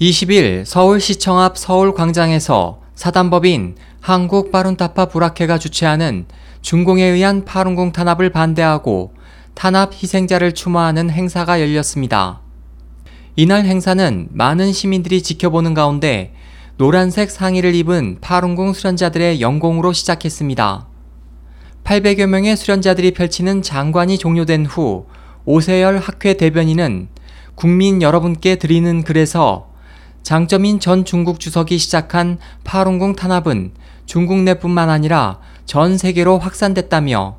20일 서울시청 앞 서울광장에서 사단법인 한국바룬타파 불학회가 주최하는 중공에 의한 파룬궁 탄압을 반대하고 탄압 희생자를 추모하는 행사가 열렸습니다. 이날 행사는 많은 시민들이 지켜보는 가운데 노란색 상의를 입은 파룬궁 수련자들의 영공으로 시작했습니다. 800여 명의 수련자들이 펼치는 장관이 종료된 후 오세열 학회 대변인은 국민 여러분께 드리는 글에서 장점인 전 중국 주석이 시작한 파룬궁 탄압은 중국 내뿐만 아니라 전 세계로 확산됐다며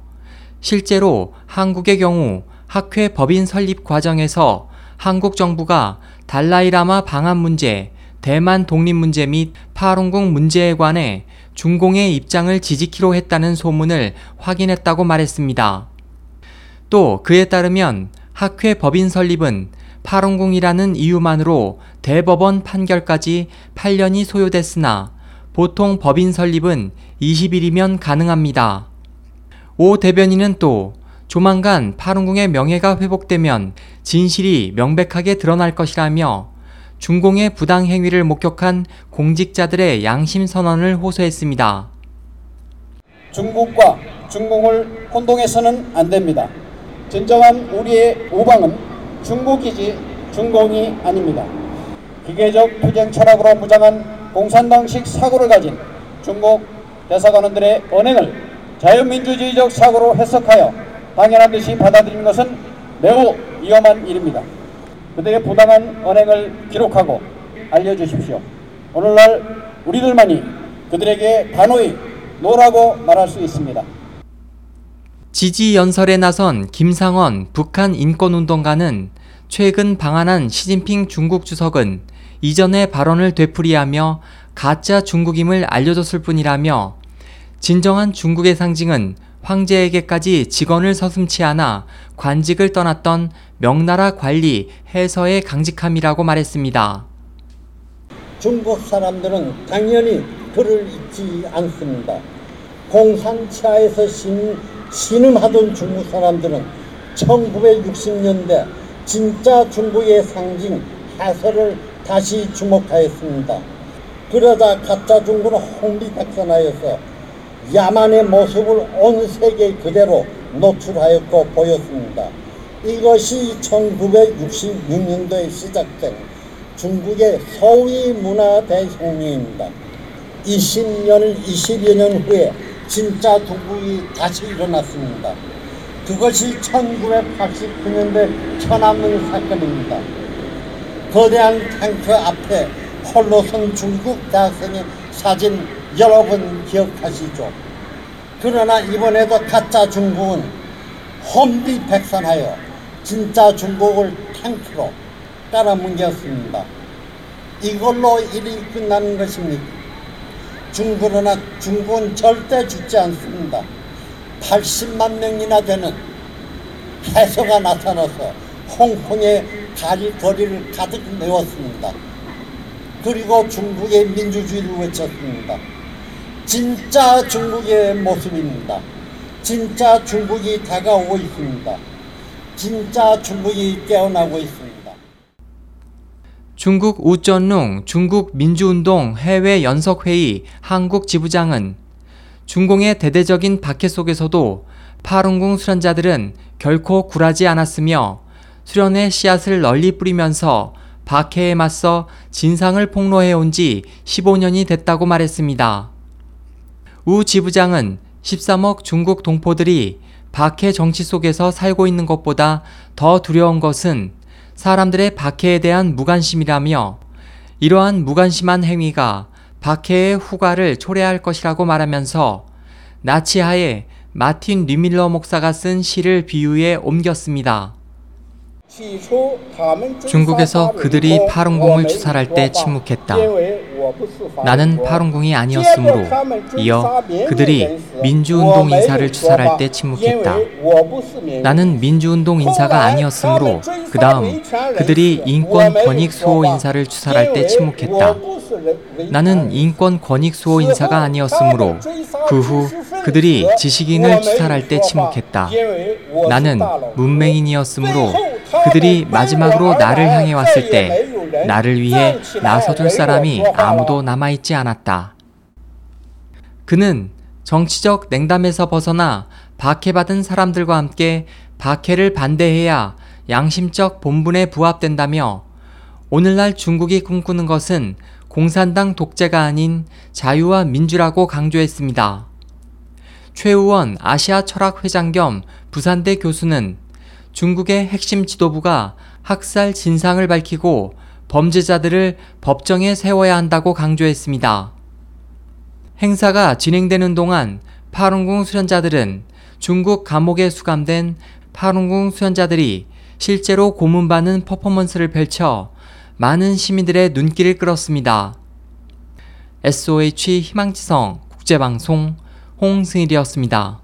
실제로 한국의 경우 학회 법인 설립 과정에서 한국 정부가 달라이라마 방한 문제, 대만 독립 문제 및 파룬궁 문제에 관해 중공의 입장을 지지키로 했다는 소문을 확인했다고 말했습니다. 또 그에 따르면 학회 법인 설립은 파룬궁이라는 이유만으로 대법원 판결까지 8년이 소요됐으나 보통 법인 설립은 20일이면 가능합니다. 오 대변인은 또 조만간 파룬궁의 명예가 회복되면 진실이 명백하게 드러날 것이라며 중공의 부당 행위를 목격한 공직자들의 양심 선언을 호소했습니다. 중국과 중공을 혼동해서는 안 됩니다. 진정한 우리의 우방은 중국이지 중공이 아닙니다. 기계적 투쟁 철학으로 무장한 공산당식 사고를 가진 중국 대사관원들의 언행을 자유민주주의적 사고로 해석하여 당연한 듯이 받아들이는 것은 매우 위험한 일입니다. 그들의 부당한 언행을 기록하고 알려주십시오. 오늘날 우리들만이 그들에게 단호히 no라고 말할 수 있습니다. 지지 연설에 나선 김상원 북한 인권운동가는 최근 방한한 시진핑 중국 주석은 이전의 발언을 되풀이하며 가짜 중국임을 알려줬을 뿐이라며 진정한 중국의 상징은 황제에게까지 직언을 서슴치 않아 관직을 떠났던 명나라 관리 해서의 강직함이라고 말했습니다. 중국 사람들은 당연히 글을 읽지 않습니다. 공산치하에서 신, 신음하던 중국 사람들은 1960년대 진짜 중국의 상징 해설을 다시 주목하였습니다. 그러다 가짜 중국은 홍비백산하여서 야만의 모습을 온 세계 그대로 노출하였고 보였습니다. 이것이 1966년도에 시작된 중국의 소위 문화 대혁명입니다. 20년, 20여 년 후에 진짜 중국이 다시 일어났습니다. 그것이 1989년대 천안문 사건입니다. 거대한 탱크 앞에 홀로 선 중국 대학생의 사진 여러분 기억하시죠? 그러나 이번에도 가짜 중국은 혼비 백산하여 진짜 중국을 탱크로 깔아뭉겼습니다. 이걸로 일이 끝나는 것입니까? 중국은, 중국은 절대 죽지 않습니다. 80만 명이나 되는 해소가 나타나서 홍콩의 가리 거리를 가득 메웠습니다. 그리고 중국의 민주주의를 외쳤습니다. 진짜 중국의 모습입니다. 진짜 중국이 다가오고 있습니다. 진짜 중국이 깨어나고 있습니다. 중국 우전룽 중국 민주운동 해외 연석회의 한국 지부장은 중공의 대대적인 박해 속에서도 파룬궁 수련자들은 결코 굴하지 않았으며 수련의 씨앗을 널리 뿌리면서 박해에 맞서 진상을 폭로해 온 지 15년이 됐다고 말했습니다. 우 지부장은 13억 중국 동포들이 박해 정치 속에서 살고 있는 것보다 더 두려운 것은 사람들의 박해에 대한 무관심이라며 이러한 무관심한 행위가 박해의 후과를 초래할 것이라고 말하면서 나치하에 마틴 리밀러 목사가 쓴 시를 비유에 옮겼습니다. 중국에서 그들이 파룬궁을 추살할 때 침묵했다. 나는 파룬궁이 아니었으므로 이어 그들이 민주운동 인사를 추살할 때 침묵했다. 나는 민주운동 인사가 아니었으므로 그 다음 그들이 인권 권익 수호 인사를 추살할 때 침묵했다. 나는 인권 권익 수호 인사가 아니었으므로 그 후 그들이 지식인을 추살할 때 침묵했다. 나는 문맹인이었으므로 그들이 마지막으로 나를 향해 왔을 때 나를 위해 나서줄 사람이 아무도 남아있지 않았다. 그는 정치적 냉담에서 벗어나 박해받은 사람들과 함께 박해를 반대해야 양심적 본분에 부합된다며 오늘날 중국이 꿈꾸는 것은 공산당 독재가 아닌 자유와 민주라고 강조했습니다. 최우원 아시아 철학 회장 겸 부산대 교수는 중국의 핵심 지도부가 학살 진상을 밝히고 범죄자들을 법정에 세워야 한다고 강조했습니다. 행사가 진행되는 동안 파룬궁 수련자들은 중국 감옥에 수감된 파룬궁 수련자들이 실제로 고문받는 퍼포먼스를 펼쳐 많은 시민들의 눈길을 끌었습니다. SOH 희망지성 국제방송 홍승일이었습니다.